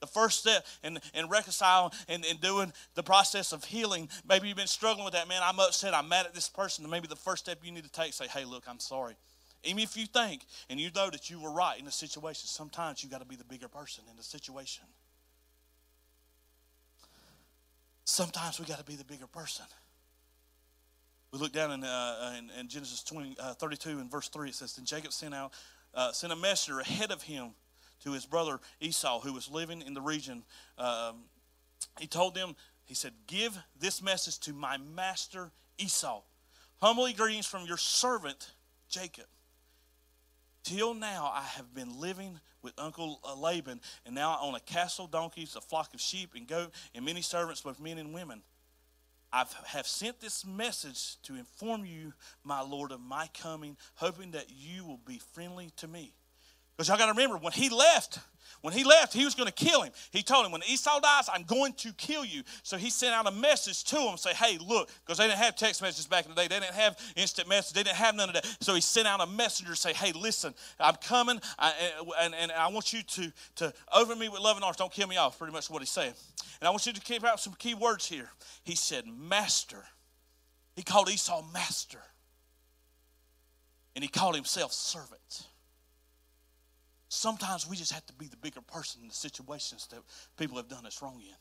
The first step in, in reconciling and, in doing the process of healing. Maybe you've been struggling with that, man. I'm upset. I'm mad at this person. And maybe the first step you need to take, say, hey, look, I'm sorry. Even if you think and you know that you were right in the situation, sometimes you got to be the bigger person in the situation. Sometimes we got to be the bigger person. We look down in, uh, in, in, Genesis 20, uh, 32 and verse 3, it says, Then Jacob sent out, uh, sent a messenger ahead of him to his brother Esau, who was living in the region. Um, he told them, he said, Give this message to my master Esau. Humbly greetings from your servant Jacob. Till now, I have been living with Uncle uh, Laban, and now I own a castle, donkeys, a flock of sheep and goat, and many servants, both men and women. I have sent this message to inform you, my Lord, of my coming, hoping that you will be friendly to me. Because y'all got to remember, when he left, when he left, he was going to kill him. He told him, when Esau dies, I'm going to kill you. So he sent out a message to him, say, hey, look, because they didn't have text messages back in the day. They didn't have instant message. They didn't have none of that. So he sent out a messenger, say, hey, listen, I'm coming, I, eh, and, and I want you to, to over me with loving arms. Don't kill me off, pretty much what he's saying. And I want you to keep out some key words here. He said, master. He called Esau master. And he called himself servant. Sometimes we just have to be the bigger person in the situations that people have done us wrong in.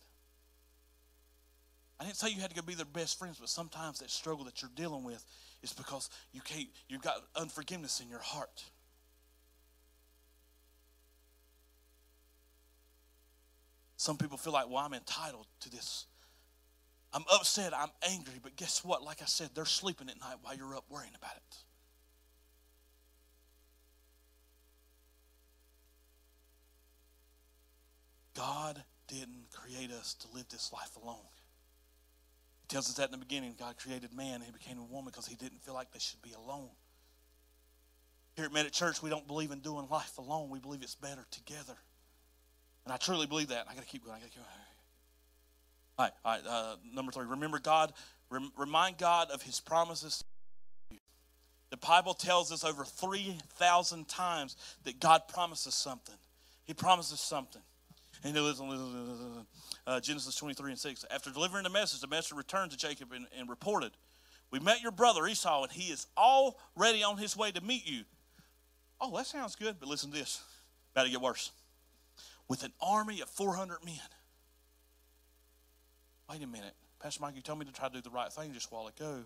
I didn't say you had to go be their best friends, but sometimes that struggle that you're dealing with is because you can't, you've got unforgiveness in your heart. Some people feel like, well, I'm entitled to this. I'm upset, I'm angry, but guess what? Like I said, they're sleeping at night while you're up worrying about it. God didn't create us to live this life alone. He tells us that in the beginning. God created man and he became a woman because he didn't feel like they should be alone. Here at Medic Church, we don't believe in doing life alone. We believe it's better together. And I truly believe that. I got to keep going. I got to keep going. All right, all right. Uh, number three. Remember God. Rem- remind God of His promises. The Bible tells us over three thousand times that God promises something. He promises something. And listen, uh, Genesis 23 and 6. After delivering the message, the messenger returned to Jacob and, and reported, We met your brother Esau, and he is already on his way to meet you. Oh, that sounds good, but listen to this. About to get worse. With an army of 400 men. Wait a minute. Pastor Mike, you told me to try to do the right thing just a while ago.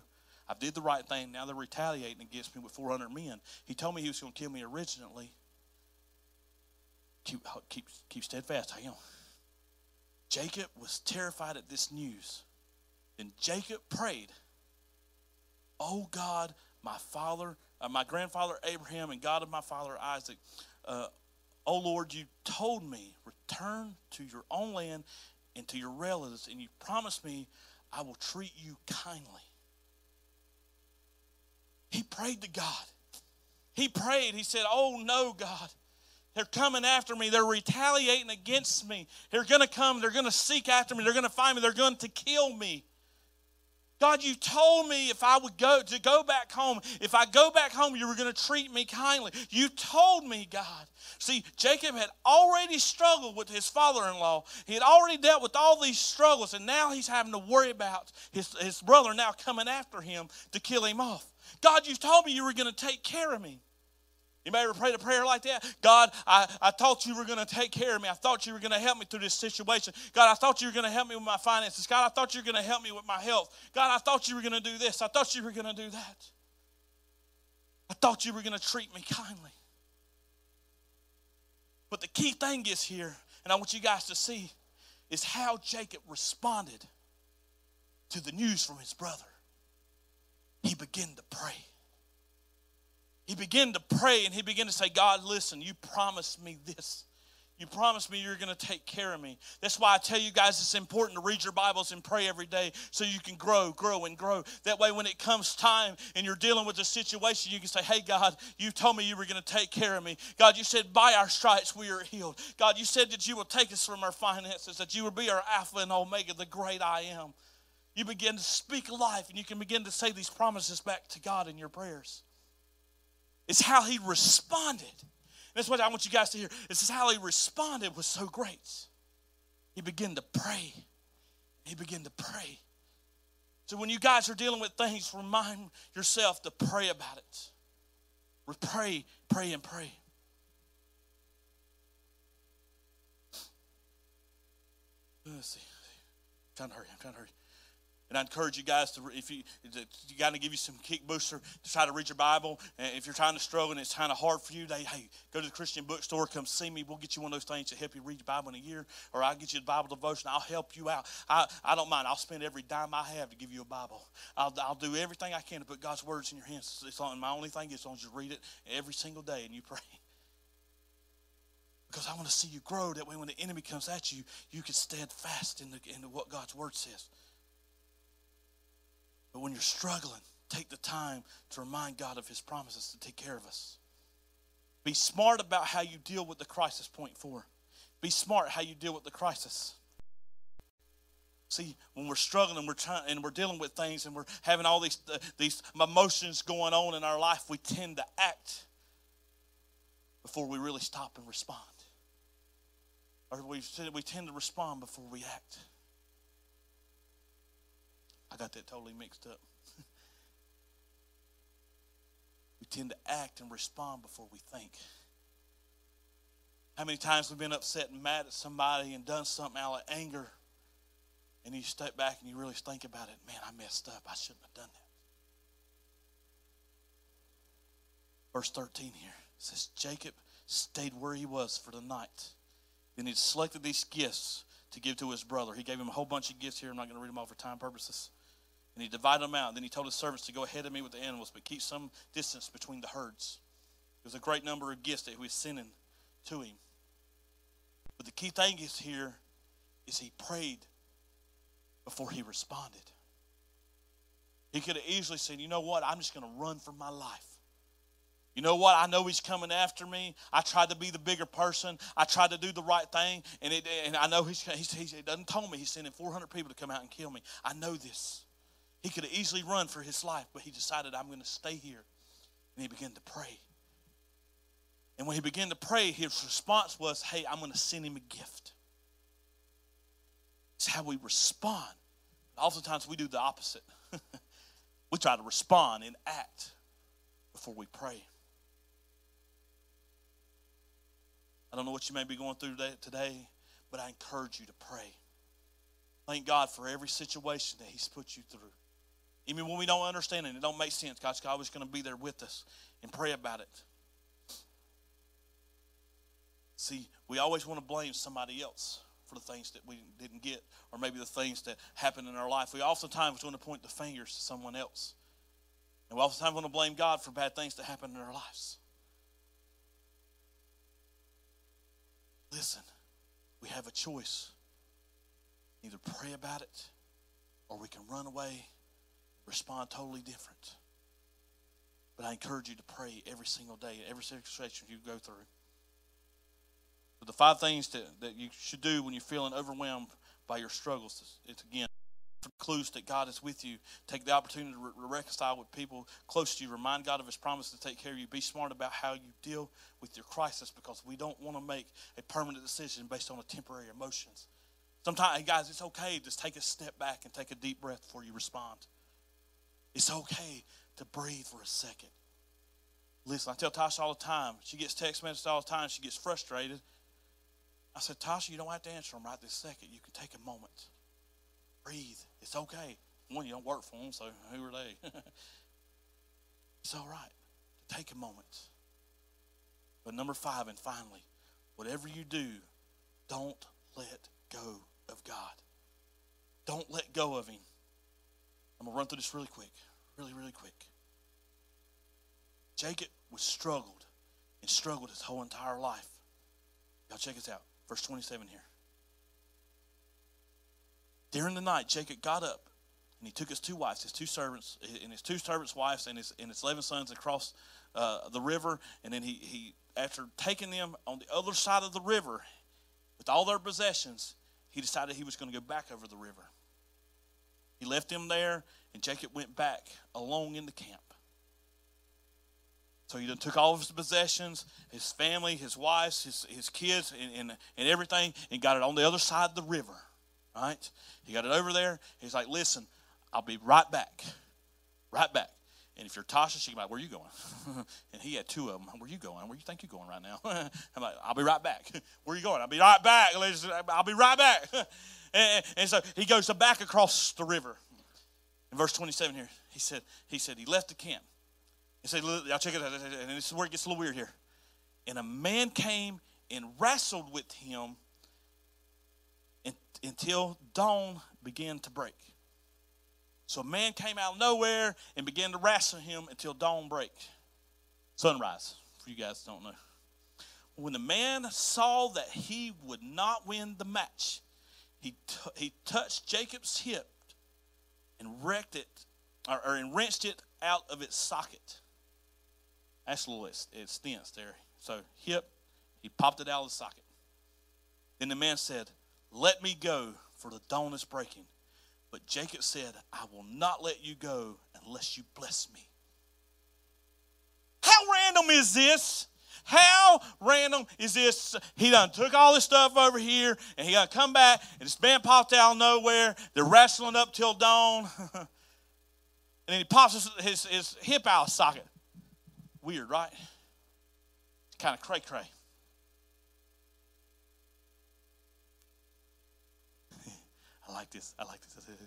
I did the right thing. Now they're retaliating against me with 400 men. He told me he was going to kill me originally keep, keep, keep steadfast. Hang on. Jacob was terrified at this news. Then Jacob prayed, Oh God, my father, uh, my grandfather Abraham, and God of my father Isaac, uh, oh Lord, you told me, return to your own land and to your relatives, and you promised me I will treat you kindly. He prayed to God. He prayed. He said, Oh no, God. They're coming after me. They're retaliating against me. They're going to come. They're going to seek after me. They're going to find me. They're going to kill me. God, you told me if I would go to go back home, if I go back home, you were going to treat me kindly. You told me, God. See, Jacob had already struggled with his father in law. He had already dealt with all these struggles, and now he's having to worry about his, his brother now coming after him to kill him off. God, you told me you were going to take care of me. Anybody ever prayed a prayer like that? God, I, I thought you were going to take care of me. I thought you were going to help me through this situation. God, I thought you were going to help me with my finances. God, I thought you were going to help me with my health. God, I thought you were going to do this. I thought you were going to do that. I thought you were going to treat me kindly. But the key thing is here, and I want you guys to see, is how Jacob responded to the news from his brother. He began to pray he began to pray and he began to say, God, listen, you promised me this. You promised me you're going to take care of me. That's why I tell you guys it's important to read your Bibles and pray every day so you can grow, grow, and grow. That way, when it comes time and you're dealing with a situation, you can say, Hey, God, you told me you were going to take care of me. God, you said, By our stripes we are healed. God, you said that you will take us from our finances, that you will be our Alpha and Omega, the great I am. You begin to speak life and you can begin to say these promises back to God in your prayers. It's how he responded. That's what I want you guys to hear. This is how he responded was so great. He began to pray. He began to pray. So when you guys are dealing with things, remind yourself to pray about it. Pray, pray, and pray. Let's see. I'm trying to hurry. I'm trying to hurry. And I encourage you guys to, if you, you got to give you some kick booster to try to read your Bible. And if you're trying to struggle and it's kind of hard for you, they, hey, go to the Christian bookstore, come see me. We'll get you one of those things to help you read your Bible in a year, or I'll get you a Bible devotion. I'll help you out. I, I don't mind. I'll spend every dime I have to give you a Bible. I'll, I'll do everything I can to put God's words in your hands. It's on, my only thing is as long as you read it every single day and you pray. Because I want to see you grow. That way, when the enemy comes at you, you can stand fast in, the, in what God's word says. But when you're struggling, take the time to remind God of His promises to take care of us. Be smart about how you deal with the crisis. Point four. Be smart how you deal with the crisis. See, when we're struggling, we're trying, and we're dealing with things, and we're having all these uh, these emotions going on in our life, we tend to act before we really stop and respond, or we we tend to respond before we act. I got that totally mixed up. we tend to act and respond before we think. How many times we've been upset and mad at somebody and done something out of anger, and you step back and you really think about it, man, I messed up. I shouldn't have done that. Verse 13 here says, Jacob stayed where he was for the night. Then he selected these gifts to give to his brother. He gave him a whole bunch of gifts here. I'm not going to read them all for time purposes. And he divided them out. Then he told his servants to go ahead of me with the animals, but keep some distance between the herds. There was a great number of gifts that he was sending to him. But the key thing is here is he prayed before he responded. He could have easily said, you know what, I'm just going to run for my life. You know what? I know he's coming after me. I tried to be the bigger person. I tried to do the right thing, and it, and I know he's, he's, he doesn't tell me he's sending 400 people to come out and kill me. I know this. He could have easily run for his life, but he decided, I'm going to stay here. And he began to pray. And when he began to pray, his response was, Hey, I'm going to send him a gift. It's how we respond. Oftentimes we do the opposite. we try to respond and act before we pray. I don't know what you may be going through today, but I encourage you to pray. Thank God for every situation that He's put you through. Even when we don't understand it, it don't make sense. God's always going to be there with us and pray about it. See, we always want to blame somebody else for the things that we didn't get, or maybe the things that happened in our life. We oftentimes want to point the fingers to someone else. And we oftentimes want to blame God for bad things that happen in our lives. Listen, we have a choice. Either pray about it or we can run away respond totally different. But I encourage you to pray every single day, every situation you go through. But the five things that, that you should do when you're feeling overwhelmed by your struggles it's again, clues that God is with you. Take the opportunity to re- reconcile with people close to you. Remind God of His promise to take care of you. Be smart about how you deal with your crisis because we don't want to make a permanent decision based on a temporary emotions. Sometimes, guys, it's okay. Just take a step back and take a deep breath before you respond. It's okay to breathe for a second. Listen, I tell Tasha all the time. She gets text messages all the time. She gets frustrated. I said, Tasha, you don't have to answer them right this second. You can take a moment. Breathe. It's okay. One, you don't work for them, so who are they? it's all right take a moment. But number five, and finally, whatever you do, don't let go of God. Don't let go of Him. I'm going to run through this really quick, really, really quick. Jacob was struggled and struggled his whole entire life. Y'all check this out. Verse 27 here. During the night, Jacob got up and he took his two wives, his two servants, and his two servants' wives, and his, and his 11 sons across uh, the river. And then he, he, after taking them on the other side of the river with all their possessions, he decided he was going to go back over the river. He left him there, and Jacob went back alone in the camp. So he took all of his possessions, his family, his wives, his, his kids, and, and, and everything, and got it on the other side of the river. Right? He got it over there. He's like, listen, I'll be right back. Right back. And if you're Tasha, she's like, where are you going? and he had two of them. Where are you going? Where do you think you're going right now? I'm like, I'll be right back. where are you going? I'll be right back. I'll be right back. And, and so he goes back across the river. In verse 27 here, he said, he said he left the camp. He said, y'all check it out. And this is where it gets a little weird here. And a man came and wrestled with him until dawn began to break. So a man came out of nowhere and began to wrestle him until dawn break. Sunrise, for you guys don't know. When the man saw that he would not win the match, he, t- he touched Jacob's hip and wrecked it, or, or and wrenched it out of its socket. That's a little, it's, it stints there. So hip, he popped it out of the socket. Then the man said, let me go, for the dawn is breaking. But Jacob said, I will not let you go unless you bless me. How random is this? How random is this? He done took all this stuff over here and he done come back and this man popped out of nowhere. They're wrestling up till dawn. and then he pops his, his, his hip out of socket. Weird, right? It's kind of cray cray. I like this. I like this.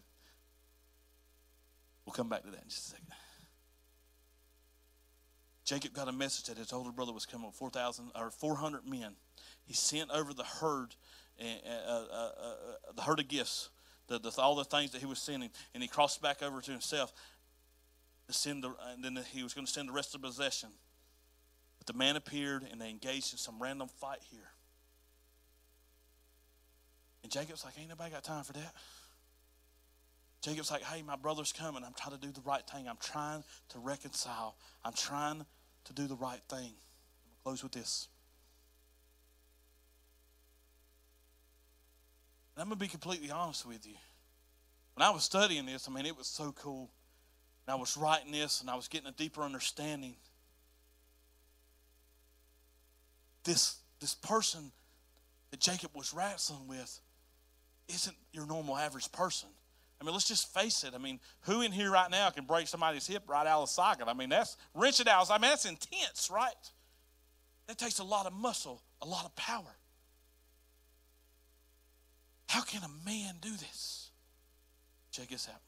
We'll come back to that in just a second. Jacob got a message that his older brother was coming with 4,000 or 400 men. He sent over the herd, uh, uh, uh, uh, the herd of gifts, the, the, all the things that he was sending, and he crossed back over to himself to send the, and then he was going to send the rest of the possession. But the man appeared, and they engaged in some random fight here. And Jacob's like, ain't nobody got time for that. Jacob's like, hey, my brother's coming. I'm trying to do the right thing. I'm trying to reconcile. I'm trying to do the right thing. I'm going to close with this. And I'm going to be completely honest with you. When I was studying this, I mean, it was so cool. And I was writing this and I was getting a deeper understanding. This, this person that Jacob was wrestling with isn't your normal average person. I mean, let's just face it. I mean, who in here right now can break somebody's hip right out of the socket? I mean, that's wrench it out. I mean, that's intense, right? That takes a lot of muscle, a lot of power. How can a man do this? Check this out.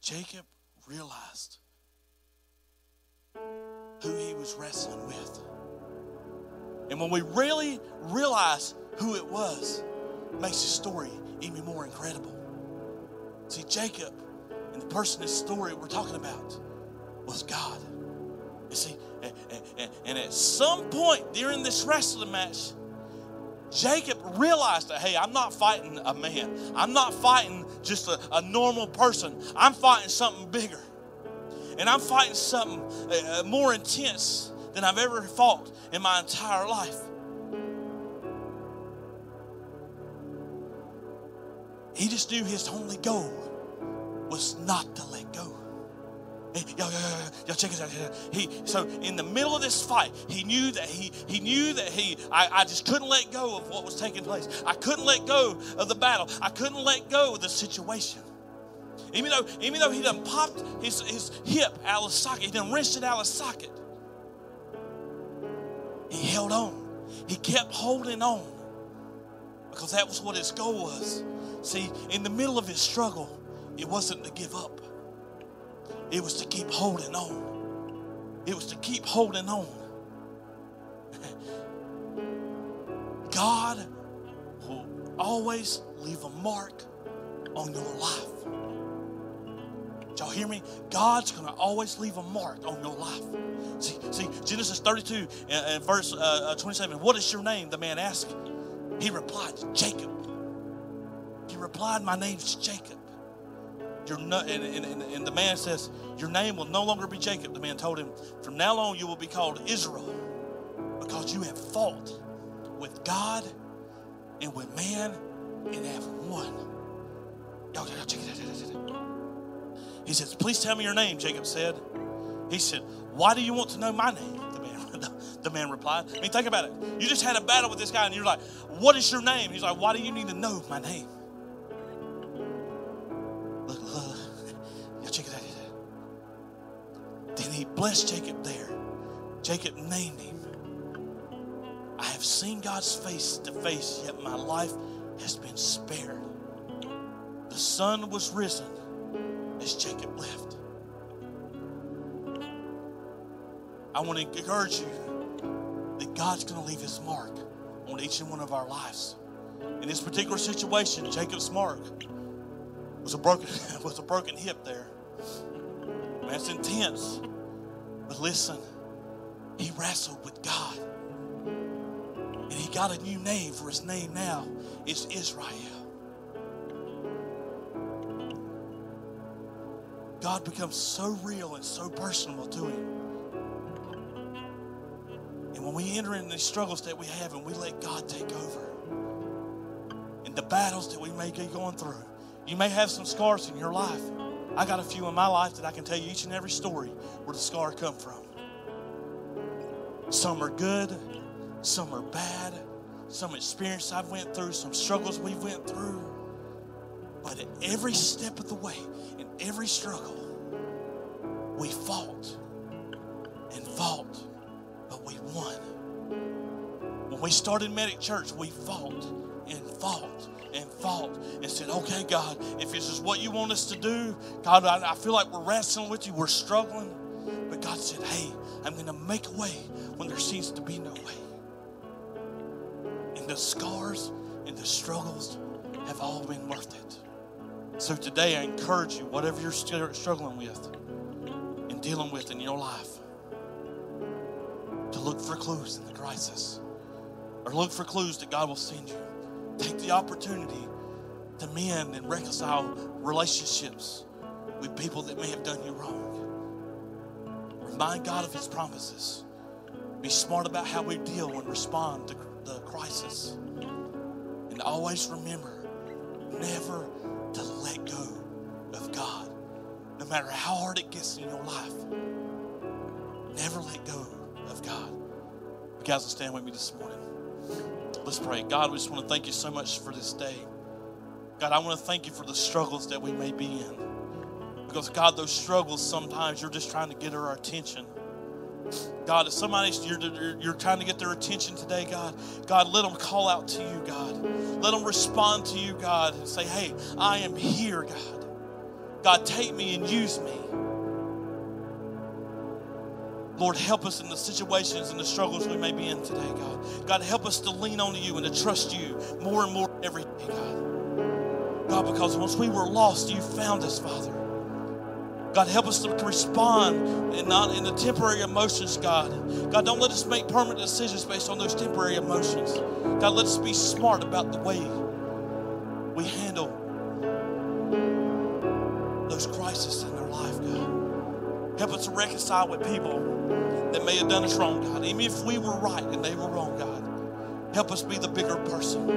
Jacob realized who he was wrestling with. And when we really realize who it was, it makes the story even more incredible. See, Jacob and the person in the story we're talking about was God. You see, and, and, at some point during this wrestling match, Jacob realized that, hey, I'm not fighting a man. I'm not fighting just a, a normal person. I'm fighting something bigger. And I'm fighting something uh, more intense than I've ever fought in my entire life. He just knew his only goal was not to let go. Y'all, y'all, y'all, check this out. He so in the middle of this fight, he knew that he he knew that he I, I just couldn't let go of what was taking place. I couldn't let go of the battle. I couldn't let go of the situation. Even though even though he done popped his, his hip out of socket, he done wrenched it out of socket. He held on. He kept holding on because that was what his goal was. See, in the middle of his struggle, it wasn't to give up. It was to keep holding on. It was to keep holding on. God will always leave a mark on your life. Y'all hear me? God's going to always leave a mark on your life. See, see Genesis 32 and, and verse uh, uh, 27. What is your name? The man asked. He replied, Jacob. He replied, My name's Jacob. No, and, and, and, and the man says, Your name will no longer be Jacob. The man told him, From now on, you will be called Israel because you have fought with God and with man and have won. Y'all, y'all check it out. He says, Please tell me your name, Jacob said. He said, Why do you want to know my name? The man, the man replied. I mean, think about it. You just had a battle with this guy, and you're like, What is your name? He's like, Why do you need to know my name? Look, look, y'all check it out. Then he blessed Jacob there. Jacob named him. I have seen God's face to face, yet my life has been spared. The sun was risen as Jacob left. I want to encourage you that God's going to leave his mark on each and one of our lives. In this particular situation, Jacob's mark was a broken was a broken hip there. Man, it's intense. But listen, he wrestled with God. And he got a new name for his name now. It's Israel. God becomes so real and so personal to him. And when we enter in these struggles that we have and we let God take over, in the battles that we may be going through, you may have some scars in your life. I got a few in my life that I can tell you each and every story where the scar come from. Some are good, some are bad, some experience I've went through, some struggles we've went through. But at every step of the way, in every struggle, we fought and fought, but we won. When we started Medic Church, we fought and fought and fought and said, okay, God, if this is what you want us to do, God, I, I feel like we're wrestling with you, we're struggling. But God said, hey, I'm going to make a way when there seems to be no way. And the scars and the struggles have all been worth it. So today I encourage you, whatever you're struggling with and dealing with in your life, to look for clues in the crisis or look for clues that God will send you. Take the opportunity to mend and reconcile relationships with people that may have done you wrong. Remind God of His promises. Be smart about how we deal and respond to the crisis. And always remember never to let go of God. No matter how hard it gets in your life, never let go of God. You guys will stand with me this morning. Let's pray. God, we just want to thank you so much for this day. God, I want to thank you for the struggles that we may be in. Because, God, those struggles sometimes you're just trying to get our attention. God, if somebody's you're, you're, you're trying to get their attention today, God, God, let them call out to you, God. Let them respond to you, God, and say, hey, I am here, God. God, take me and use me. Lord, help us in the situations and the struggles we may be in today, God. God, help us to lean on you and to trust you more and more every day, God. God, because once we were lost, you found us, Father. God, help us to respond and not in the temporary emotions, God. God, don't let us make permanent decisions based on those temporary emotions. God, let us be smart about the way we handle those crises in our life, God. Help us to reconcile with people that may have done us wrong, God. Even if we were right and they were wrong, God. Help us be the bigger person.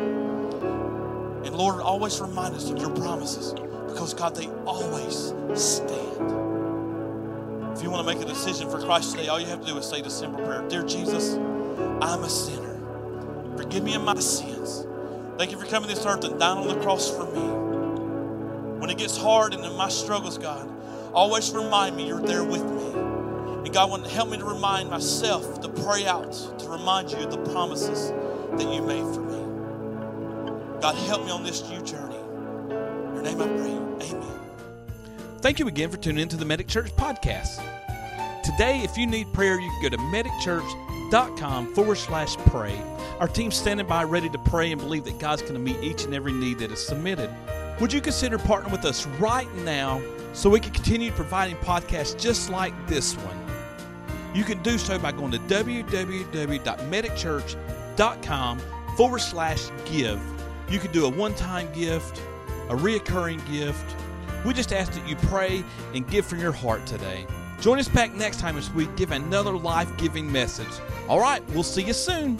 And Lord, always remind us of your promises because, God, they always stand. If you want to make a decision for Christ today, all you have to do is say this simple prayer Dear Jesus, I'm a sinner. Forgive me of my sins. Thank you for coming to this earth and dying on the cross for me. When it gets hard and in my struggles, God, always remind me you're there with me. And God, want to help me to remind myself to pray out, to remind you of the promises that you made for me. God, help me on this new journey. Name I pray. Amen. Thank you again for tuning into the Medic Church podcast. Today, if you need prayer, you can go to medicchurch.com forward slash pray. Our team's standing by ready to pray and believe that God's going to meet each and every need that is submitted. Would you consider partnering with us right now so we can continue providing podcasts just like this one? You can do so by going to www.medicchurch.com forward slash give. You can do a one time gift, a reoccurring gift. We just ask that you pray and give from your heart today. Join us back next time as we give another life giving message. All right, we'll see you soon.